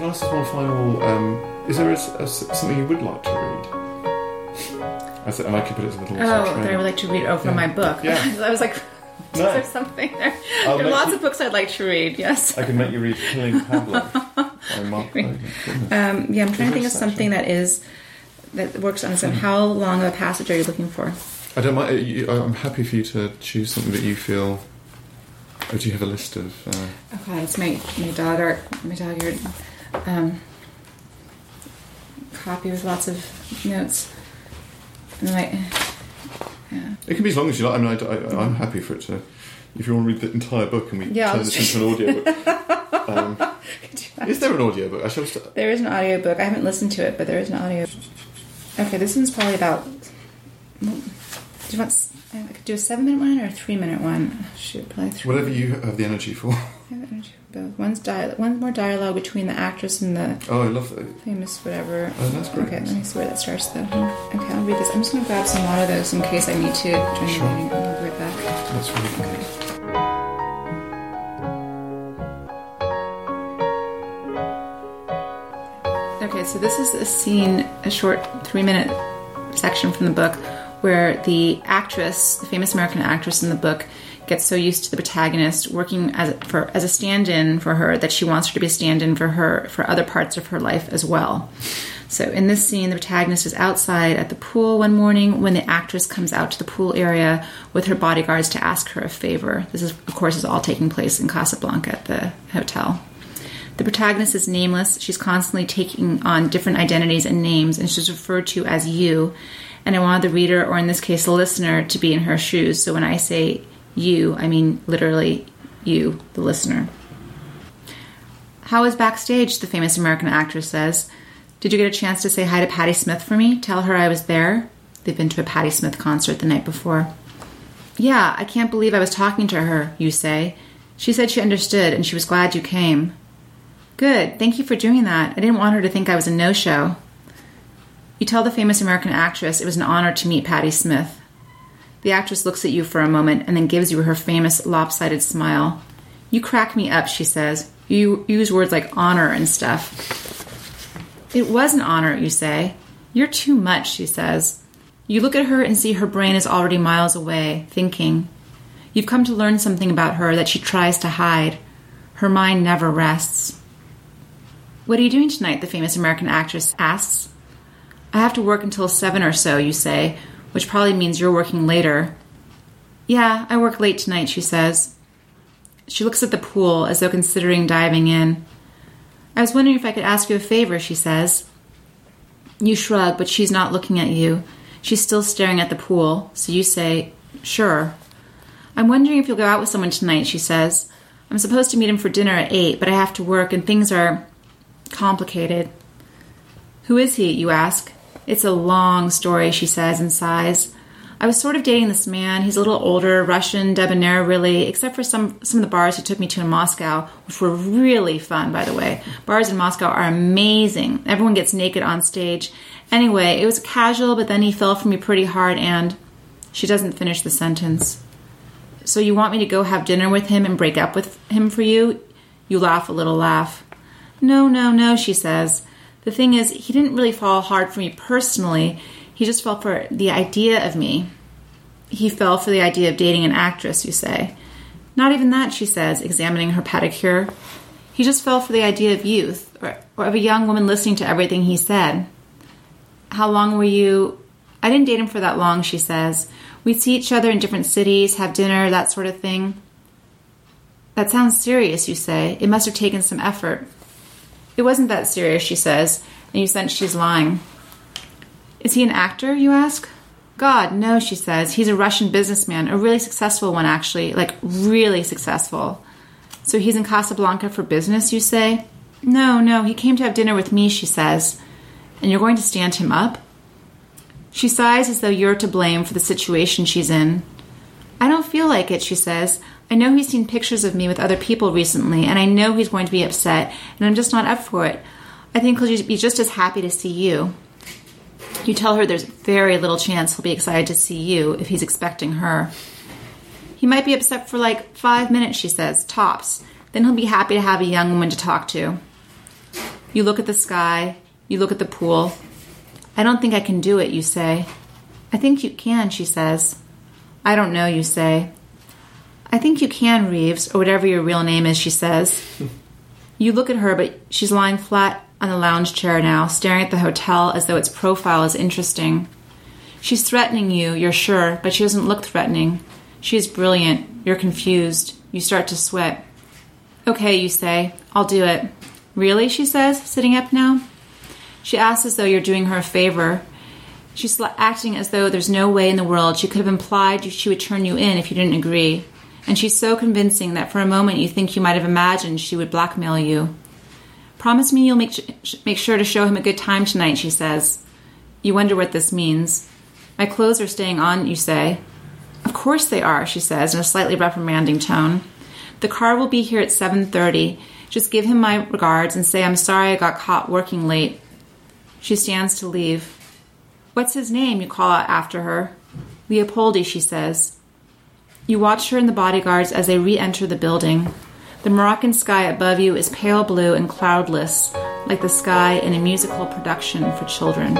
can I ask one final? Um, is there a, a, something you would like to read? I said, and I could put it as a little. Oh, that I would like to read. Oh, from Yeah. my book. Yeah. I was like, is No. there something there? I'll there are lots you- of books I'd like to read. Yes. I can make you read Killing Pablo by Mark Logan. Um, yeah, I'm trying to think of something that is that works on this. And how long of a passage are you looking for? I don't mind. I'm happy for you to choose something that you feel. Or do you have a list of? Uh, Oh God, it's my my dog art, my dog art um, copy with lots of notes. And I, yeah, it can be as long as you like. I mean, I, I, I'm happy for it to. If you want to read the entire book and we Yeah, turn this into an audiobook. um, is there an audiobook? I shall. St- there is an audiobook. I haven't listened to it, but there is an audio. Okay, this one's probably about. Do you want? I could do a seven-minute one or a three-minute one. Shoot, probably three. whatever you have the energy for. I have energy for both. One's dial- one's more dialogue between the actress and the Oh, I love that. famous whatever. Oh, that's great. Okay, let me see where that starts though. Okay, I'll read this. I'm just gonna grab some water though, in case I need to join Sure. the meeting. I'll be right back. That's really good. Okay, so this is a scene, a short three minute section from the book where the actress, the famous American actress in the book, gets so used to the protagonist working as for as a stand-in for her that she wants her to be a stand-in for her for other parts of her life as well. So in this scene, the protagonist is outside at the pool one morning when the actress comes out to the pool area with her bodyguards to ask her a favor. This is, of course, is all taking place in Casablanca at the hotel. The protagonist is nameless. She's constantly taking on different identities and names, and she's referred to as you. And I wanted the reader, or in this case, the listener, to be in her shoes. So when I say you, I mean literally you, the listener. How is backstage? The famous American actress says. Did you get a chance to say hi to Patti Smith for me? Tell her I was there. They've been to a Patti Smith concert the night before. Yeah, I can't believe I was talking to her, you say. She said she understood and she was glad you came. Good, thank you for doing that. I didn't want her to think I was a no show. You tell the famous American actress it was an honor to meet Patti Smith. The actress looks at you for a moment and then gives you her famous lopsided smile. You crack me up, she says. You use words like honor and stuff. It was an honor, you say. You're too much, she says. You look at her and see her brain is already miles away, thinking. You've come to learn something about her that she tries to hide. Her mind never rests. What are you doing tonight? the famous American actress asks. I have to work until seven or so, you say, which probably means you're working later. Yeah, I work late tonight, she says. She looks at the pool as though considering diving in. I was wondering if I could ask you a favor, she says. You shrug, but she's not looking at you. She's still staring at the pool, so you say, Sure. I'm wondering if you'll go out with someone tonight, she says. I'm supposed to meet him for dinner at 8, but I have to work and things are complicated. Who is he, you ask? It's a long story, she says and sighs. I was sort of dating this man. He's a little older, Russian, debonair, really, except for some some of the bars he took me to in Moscow, which were really fun, by the way. Bars in Moscow are amazing. Everyone gets naked on stage. Anyway, it was casual, but then he fell for me pretty hard, and she doesn't finish the sentence. So you want me to go have dinner with him and break up with him for you? You laugh a little laugh. No, no, no, she says. The thing is, he didn't really fall hard for me personally. He just fell for the idea of me. He fell for the idea of dating an actress, you say. Not even that, she says, examining her pedicure. He just fell for the idea of youth, or, or of a young woman listening to everything he said. How long were you? I didn't date him for that long, she says. We'd see each other in different cities, have dinner, that sort of thing. That sounds serious, you say. It must have taken some effort. It wasn't that serious, she says, and you sense she's lying. Is he an actor, you ask? God, no, she says. He's a Russian businessman, a really successful one, actually, like really successful. So he's in Casablanca for business, you say? No, no, he came to have dinner with me, she says. And you're going to stand him up? She sighs as though you're to blame for the situation she's in. I don't feel like it, she says. I know he's seen pictures of me with other people recently, and I know he's going to be upset, and I'm just not up for it. I think he'll be just as happy to see you. You tell her there's very little chance he'll be excited to see you if he's expecting her. He might be upset for like five minutes, she says, tops. Then he'll be happy to have a young woman to talk to. You look at the sky. You look at the pool. I don't think I can do it, you say. I think you can, she says. I don't know, you say. I think you can, Reeves, or whatever your real name is, she says. you look at her, but she's lying flat on the lounge chair now, staring at the hotel as though its profile is interesting. She's threatening you, you're sure, but she doesn't look threatening. She is brilliant. You're confused. You start to sweat. Okay, you say. I'll do it. Really? She says, sitting up now. She asks as though you're doing her a favor. She's acting as though there's no way in the world she could have implied she would turn you in if you didn't agree. And she's so convincing that for a moment you think you might have imagined she would blackmail you. Promise me you'll make, make sure to show him a good time tonight, she says. You wonder what this means. My clothes are staying on, you say. Of course they are, she says in a slightly reprimanding tone. The car will be here at 7:30. Just give him my regards and say I'm sorry I got caught working late. She stands to leave. What's his name? you call out after her. Leopoldi, she says. You watch her and the bodyguards as they re enter the building. The Moroccan sky above you is pale blue and cloudless, like the sky in a musical production for children.